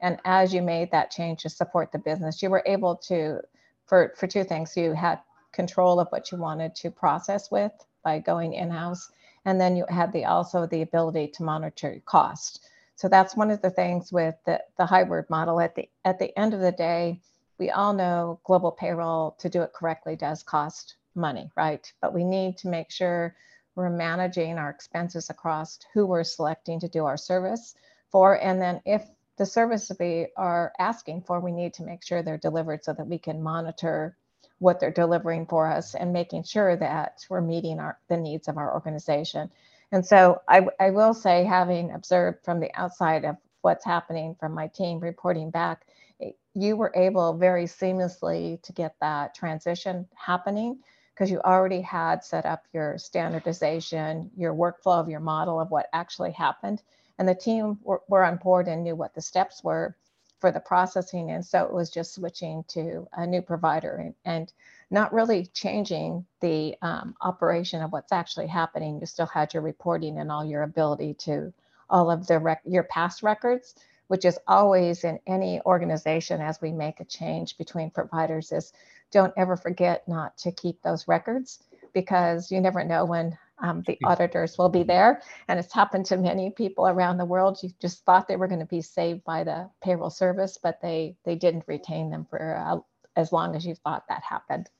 and as you made that change to support the business, you were able to, for, for two things, you had control of what you wanted to process with by going in-house. and then you had the also the ability to monitor cost. So that's one of the things with the, the hybrid model. At the at the end of the day, we all know global payroll to do it correctly does cost money, right? But we need to make sure we're managing our expenses across who we're selecting to do our service for. And then if the service we are asking for, we need to make sure they're delivered so that we can monitor what they're delivering for us and making sure that we're meeting our, the needs of our organization. And so I, I will say, having observed from the outside of what's happening from my team reporting back, eh, you were able very seamlessly to get that transition happening because you already had set up your standardization, your workflow of your model of what actually happened. And the team were, were on board and knew what the steps were for the processing. And so it was just switching to a new provider and, and not really changing the um, operation of what's actually happening. You still had your reporting and all your ability to all of the rec- your past records, which is always in any organization as we make a change between providers is don't ever forget not to keep those records because you never know when um, the auditors will be there. And it's happened to many people around the world. You just thought they were going to be saved by the payroll service, but they, they didn't retain them for uh, as long as you thought that happened.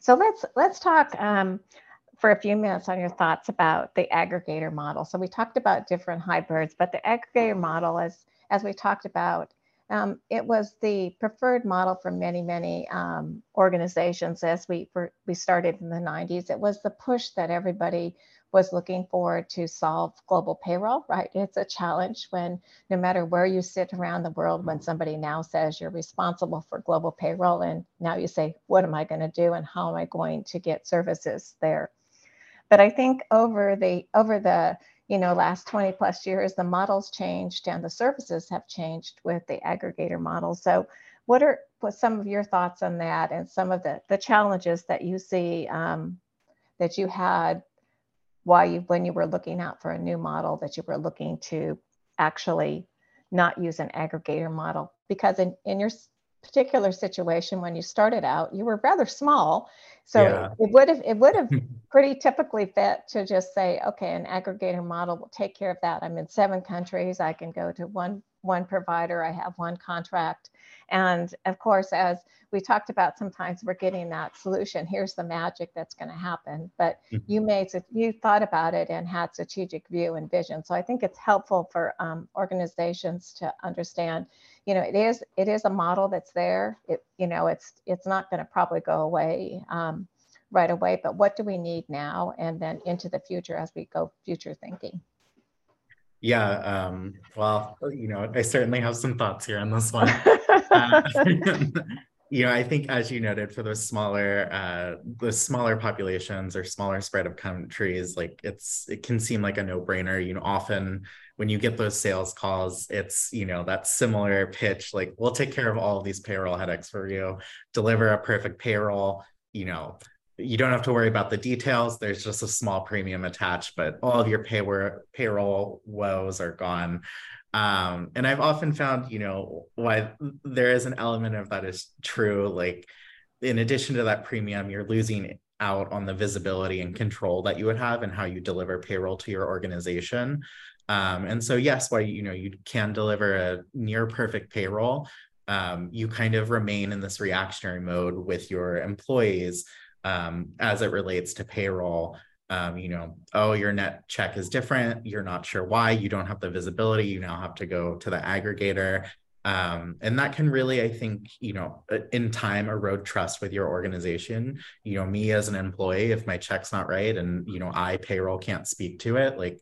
So let's, let's talk um, for a few minutes on your thoughts about the aggregator model. So we talked about different hybrids, but the aggregator model, as, as we talked about, um, it was the preferred model for many, many um, organizations as we, for, we started in the 90s. It was the push that everybody was looking for to solve global payroll, right? It's a challenge when no matter where you sit around the world, when somebody now says you're responsible for global payroll, and now you say, what am I going to do and how am I going to get services there? But I think over the over the you know, last 20 plus years, the models changed and the services have changed with the aggregator model. So what are what some of your thoughts on that and some of the, the challenges that you see um, that you had while you when you were looking out for a new model that you were looking to actually not use an aggregator model because in, in your particular situation when you started out you were rather small so yeah. it would have it would have pretty typically fit to just say okay an aggregator model will take care of that. I'm in seven countries. I can go to one one provider. I have one contract. And of course as we talked about sometimes we're getting that solution. Here's the magic that's going to happen. But mm-hmm. you made you thought about it and had strategic view and vision. So i think it's helpful for um, organizations to understand you know it is it is a model that's there. It you know it's it's not going to probably go away um, right away but what do we need now and then into the future as we go future thinking? Yeah um, well you know i certainly have some thoughts here on this one. Uh, you know i think as you noted for those smaller uh the smaller populations or smaller spread of countries like it's it can seem like a no-brainer. You know often when you get those sales calls it's you know that similar pitch like we'll take care of all of these payroll headaches for you. Deliver a perfect payroll. You know you don't have to worry about the details. There's just a small premium attached but all of your pay- payroll woes are gone. Um and i've often found you know why there is an element of that is true like in addition to that premium you're losing out on the visibility and control that you would have and how you deliver payroll to your organization um, and so yes why you know you can deliver a near perfect payroll um, you kind of remain in this reactionary mode with your employees um, as it relates to payroll um, you know, oh, your net check is different. You're not sure why. You don't have the visibility. You now have to go to the aggregator. Um, and that can really, I think, you know, uh, in time erode trust with your organization. You know, me as an employee, if my check's not right and, you know, I payroll can't speak to it, like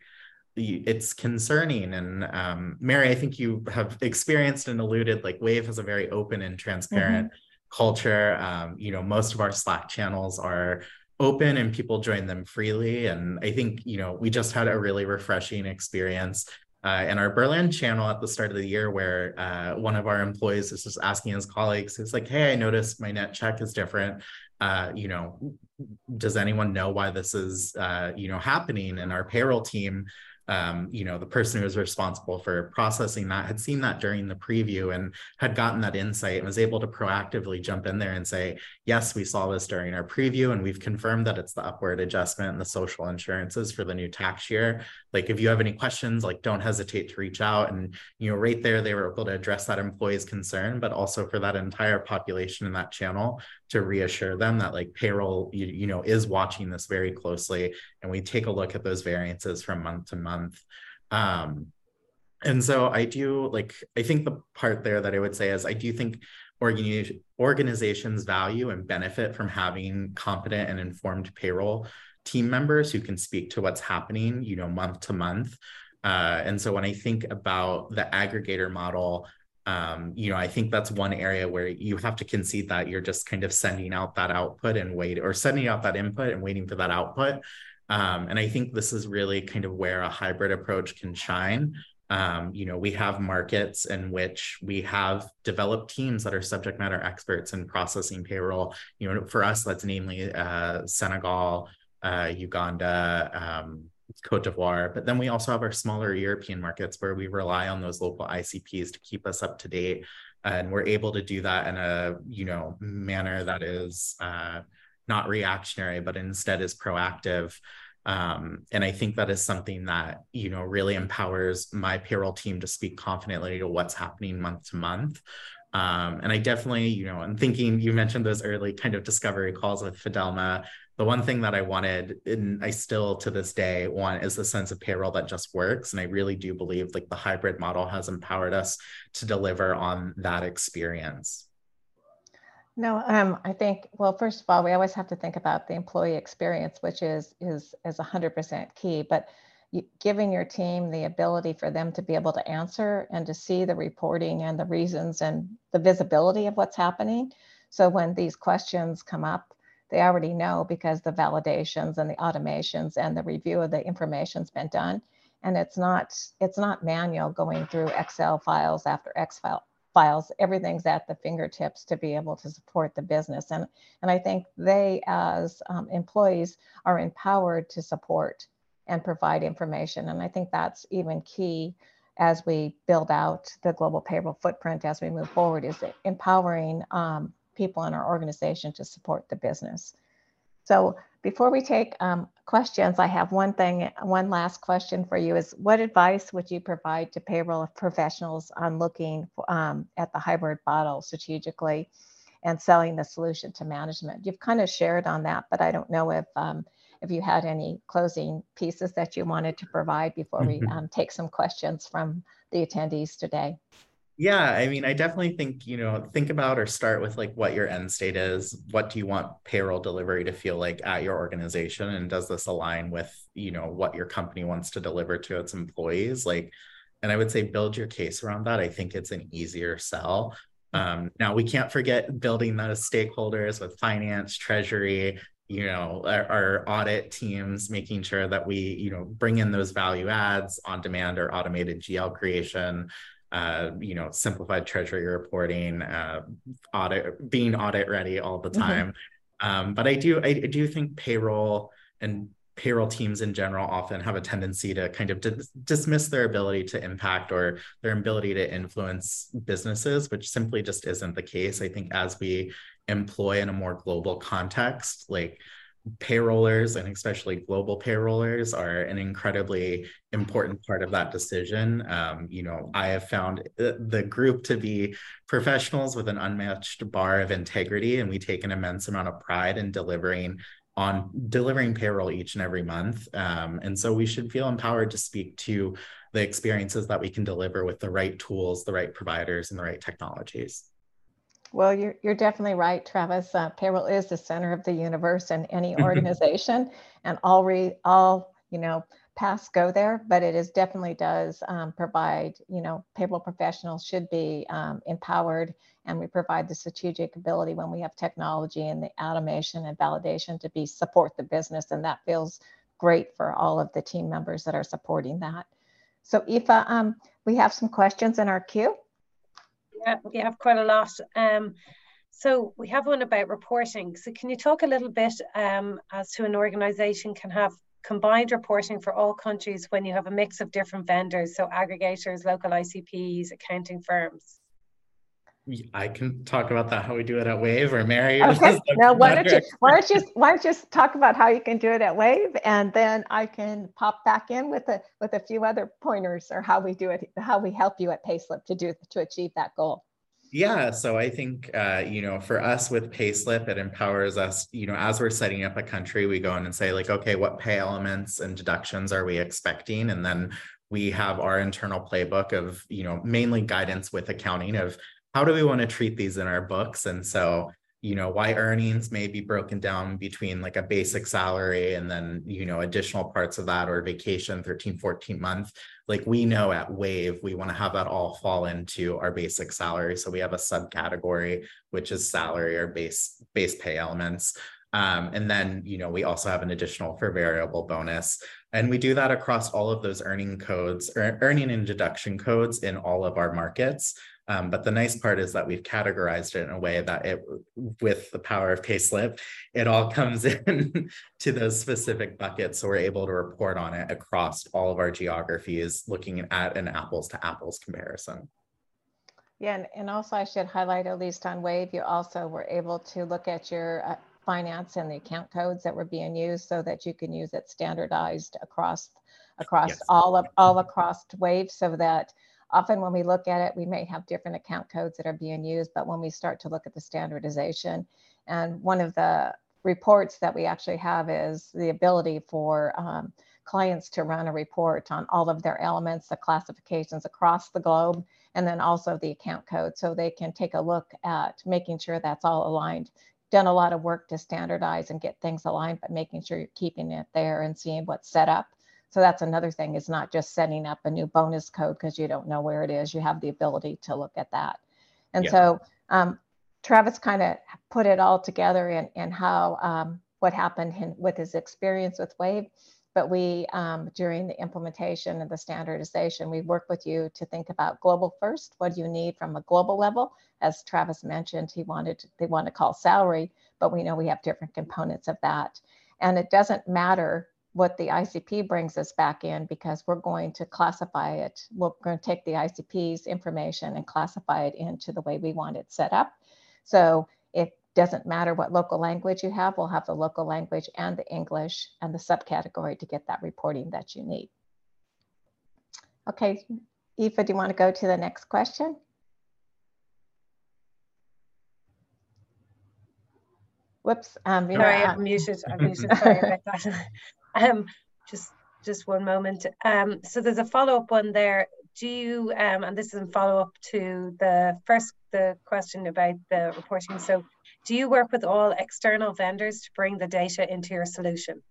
it's concerning. And um, Mary, I think you have experienced and alluded like Wave has a very open and transparent mm-hmm. culture. Um, you know, most of our Slack channels are open and people join them freely. And I think, you know, we just had a really refreshing experience uh, in our Berlin channel at the start of the year where uh, one of our employees is just asking his colleagues, it's like, hey, I noticed my net check is different. Uh, you know, does anyone know why this is, uh, you know, happening? And our payroll team um, you know, the person who was responsible for processing that had seen that during the preview and had gotten that insight and was able to proactively jump in there and say, yes, we saw this during our preview and we've confirmed that it's the upward adjustment and the social insurances for the new tax year. Like if you have any questions, like don't hesitate to reach out. And, you know, right there, they were able to address that employee's concern, but also for that entire population in that channel to reassure them that like payroll, you, you know, is watching this very closely. And we take a look at those variances from month to month. Um, and so I do like, I think the part there that I would say is I do think organizations value and benefit from having competent and informed payroll team members who can speak to what's happening, you know, month to month. Uh, and so when I think about the aggregator model, um, you know, I think that's one area where you have to concede that you're just kind of sending out that output and wait, or sending out that input and waiting for that output. Um, and I think this is really kind of where a hybrid approach can shine. Um, you know, we have markets in which we have developed teams that are subject matter experts in processing payroll. You know, for us, that's namely uh, Senegal, uh, Uganda, um, Cote d'Ivoire. But then we also have our smaller European markets where we rely on those local ICPs to keep us up to date. And we're able to do that in a, you know, manner that is uh, not reactionary, but instead is proactive. Um, and I think that is something that, you know, really empowers my payroll team to speak confidently to what's happening month to month. Um, and I definitely, you know, I'm thinking you mentioned those early kind of discovery calls with Fidelma. The one thing that I wanted, and I still to this day want, is the sense of payroll that just works. And I really do believe like the hybrid model has empowered us to deliver on that experience. No, um, I think, well, first of all, we always have to think about the employee experience, which is is is 100% key. But giving your team the ability for them to be able to answer and to see the reporting and the reasons and the visibility of what's happening. So when these questions come up, they already know because the validations and the automations and the review of the information's been done. And it's not it's not manual going through Excel files after Excel files, everything's at the fingertips to be able to support the business. And, and I think they, as um, employees, are empowered to support and provide information. And I think that's even key as we build out the global payroll footprint as we move forward is empowering um, people in our organization to support the business. So before we take um, questions, I have one thing, one last question for you is what advice would you provide to payroll professionals on looking um, at the hybrid model strategically and selling the solution to management? You've kind of shared on that, but I don't know if um, if you had any closing pieces that you wanted to provide before we mm-hmm. um, take some questions from the attendees today. Yeah, I mean, I definitely think, you know, think about or start with like what your end state is. What do you want payroll delivery to feel like at your organization? And does this align with, you know, what your company wants to deliver to its employees? Like, and I would say build your case around that. I think it's an easier sell. Um, now, we can't forget building those stakeholders with finance, treasury, you know our, our, audit teams making sure that we you know bring in those value adds on demand or automated gl creation uh, you know, simplified treasury reporting, uh, audit, being audit ready all the mm-hmm. time. Mm-hmm. Um, but I do, I, I, do think payroll and payroll teams in general often have a tendency to kind of dis- dismiss their ability to impact or their ability to influence businesses, which simply just isn't the case. I think as we employ in a more global context, like payrollers and especially global payrollers are an incredibly important part of that decision. Um, you know, I have found the group to be professionals with an unmatched bar of integrity, and we take an immense amount of pride in delivering on delivering payroll each and every month. Um, and so we should feel empowered to speak to the experiences that we can deliver with the right tools, the right providers, and the right technologies. Well, you're, you're definitely right, Travis. Uh, payroll is the center of the universe in any organization, and all re, all you know paths go there. But it is definitely does um, provide you know payroll professionals should be um, empowered, and we provide the strategic ability when we have technology and the automation and validation to be support the business, and that feels great for all of the team members that are supporting that. So, Aoife, um, we have some questions in our queue. Yeah, we have quite a lot. Um, so we have one about reporting. So can you talk a little bit um, as to an organisation can have combined reporting for all countries when you have a mix of different vendors, so aggregators, local ICPs, accounting firms? I can talk about that how we do it at Wave or Mary. Okay. Now why don't you why don't you why don't you talk about how you can do it at Wave and then I can pop back in with a with a few other pointers or how we do it, how we help you at Payslip to do to achieve that goal. Yeah, so I think uh, you know, for us with Payslip, it empowers us. You know, as we're setting up a country, we go in and say like, okay, what pay elements and deductions are we expecting, and then we have our internal playbook of you know mainly guidance with accounting of how do we want to treat these in our books? And so, you know, why earnings may be broken down between like a basic salary and then, you know, additional parts of that or vacation 13, 14 month. Like we know at Wave, we want to have that all fall into our basic salary. So we have a subcategory, which is salary or base base pay elements. Um, and then, you know, we also have an additional for variable bonus. And we do that across all of those earning codes or earning and deduction codes in all of our markets. Um, but the nice part is that we've categorized it in a way that it, with the power of Payslip, it all comes in to those specific buckets. So we're able to report on it across all of our geographies, looking at an apples to apples comparison. Yeah, and, and also I should highlight, at least on Wave, you also were able to look at your uh, finance and the account codes that were being used so that you can use it standardized across across yes. all of all across Wave so that Often when we look at it, we may have different account codes that are being used, but when we start to look at the standardization, and one of the reports that we actually have is the ability for um, clients to run a report on all of their elements, the classifications across the globe, and then also the account code. So they can take a look at making sure that's all aligned. Done a lot of work to standardize and get things aligned, but making sure you're keeping it there and seeing what's set up so that's another thing is not just setting up a new bonus code because you don't know where it is. You have the ability to look at that. And yeah. so um, Travis kind of put it all together in, in how um, what happened in, with his experience with Wave. But we, um, during the implementation and the standardization, we work with you to think about global first. What do you need from a global level? As Travis mentioned, he wanted they want to call salary, but we know we have different components of that. And it doesn't matter what the ICP brings us back in because we're going to classify it. We're going to take the ICP's information and classify it into the way we want it set up. So it doesn't matter what local language you have, we'll have the local language and the English and the subcategory to get that reporting that you need. Okay, Aoife, do you want to go to the next question? Whoops. Um, you Sorry, know, I'm muted. I'm muted. Sorry about that. Um, just just one moment. Um, so there's a follow-up one there. Do you, um, and this is a follow-up to the first the question about the reporting. So do you work with all external vendors to bring the data into your solution?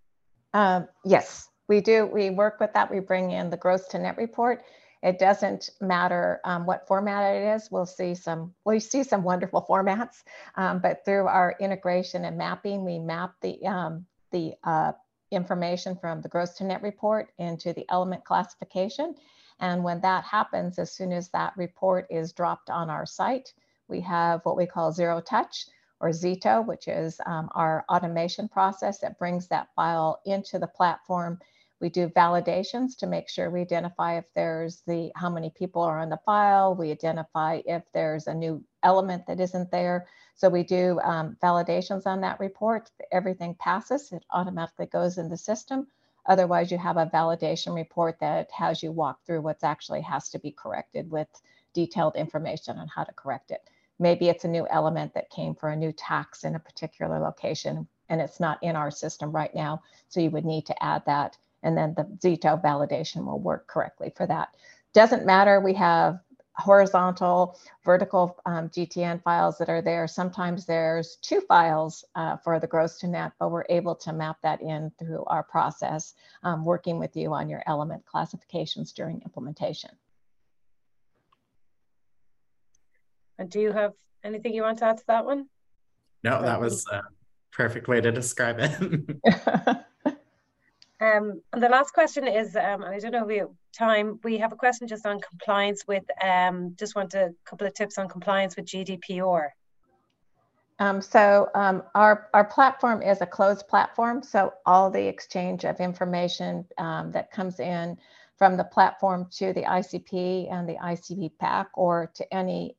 Um, yes, we do. We work with that. We bring in the gross to net report. It doesn't matter um, what format it is. We'll see some, we see some wonderful formats, um, but through our integration and mapping, we map the, um, the uh, information from the gross to net report into the element classification. And when that happens, as soon as that report is dropped on our site, we have what we call zero touch or Zito, which is um, our automation process that brings that file into the platform. We do validations to make sure we identify if there's the how many people are on the file. We identify if there's a new element that isn't there. So we do um, validations on that report. Everything passes, it automatically goes in the system. Otherwise, you have a validation report that has you walk through what actually has to be corrected with detailed information on how to correct it. Maybe it's a new element that came for a new tax in a particular location and it's not in our system right now. So you would need to add that. And then the Zito validation will work correctly for that. Doesn't matter. We have horizontal, vertical um, GTN files that are there. Sometimes there's two files uh, for the gross to net, but we're able to map that in through our process, um, working with you on your element classifications during implementation. And do you have anything you want to add to that one? No, that was a perfect way to describe it. Um, and the last question is, um, I don't know if we have time, we have a question just on compliance with, um, just want a couple of tips on compliance with GDPR. Um, so um, our, our platform is a closed platform. So all the exchange of information um, that comes in from the platform to the ICP and the ICP PAC or to any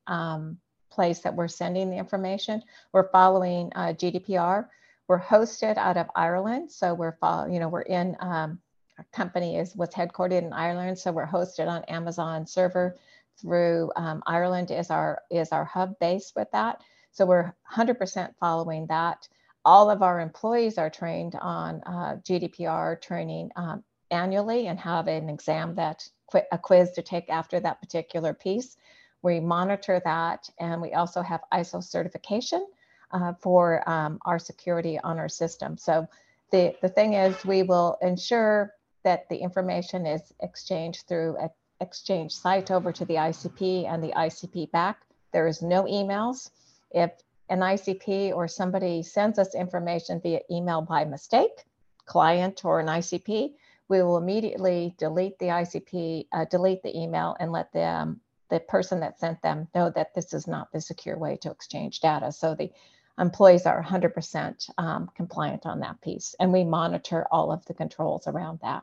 place that we're sending the information, we're following uh, GDPR. We're hosted out of Ireland. So we're, you know, we're in, um, our company is was headquartered in Ireland. So we're hosted on Amazon server through um, Ireland is our, is our hub base with that. So we're 100% following that. All of our employees are trained on uh, GDPR training um, annually and have an exam that a quiz to take after that particular piece. We monitor that and we also have ISO certification uh, for um, our security on our system. So the, the thing is we will ensure that the information is exchanged through an exchange site over to the ICP and the ICP back. There is no emails. If an ICP or somebody sends us information via email by mistake, client or an ICP, we will immediately delete the ICP, uh, delete the email and let them, the person that sent them know that this is not the secure way to exchange data. So the employees are 100% um, compliant on that piece. And we monitor all of the controls around that.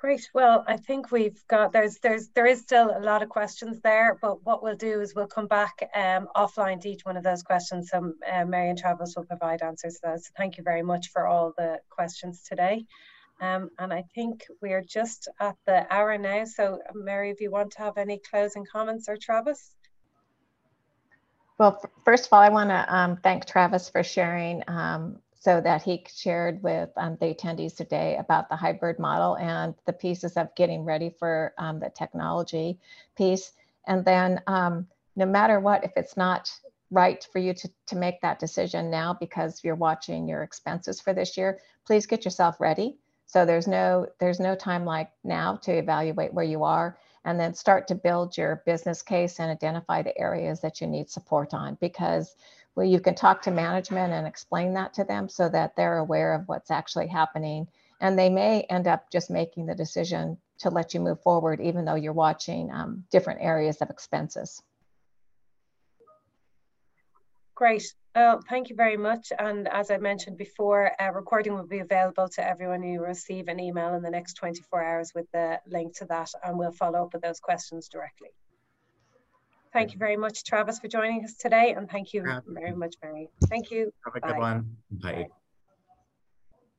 Great. Well, I think we've got there's there's there is still a lot of questions there, but what we'll do is we'll come back um, offline to each one of those questions. So uh, Mary and Travis will provide answers to those. So thank you very much for all the questions today. Um, and I think we're just at the hour now. So Mary, if you want to have any closing comments or Travis? Well, first of all, I want to um, thank Travis for sharing um, so that he shared with um, the attendees today about the hybrid model and the pieces of getting ready for um, the technology piece. And then um, no matter what, if it's not right for you to, to make that decision now because you're watching your expenses for this year, please get yourself ready. So there's no there's no time like now to evaluate where you are and then start to build your business case and identify the areas that you need support on because well, you can talk to management and explain that to them so that they're aware of what's actually happening. And they may end up just making the decision to let you move forward, even though you're watching um, different areas of expenses. Great. Well, thank you very much. And as I mentioned before, a recording will be available to everyone who receive an email in the next 24 hours with the link to that, and we'll follow up with those questions directly. Thank you very much, Travis, for joining us today. And thank you very much, Mary. Thank you. Have a Bye. good one. Bye. Bye.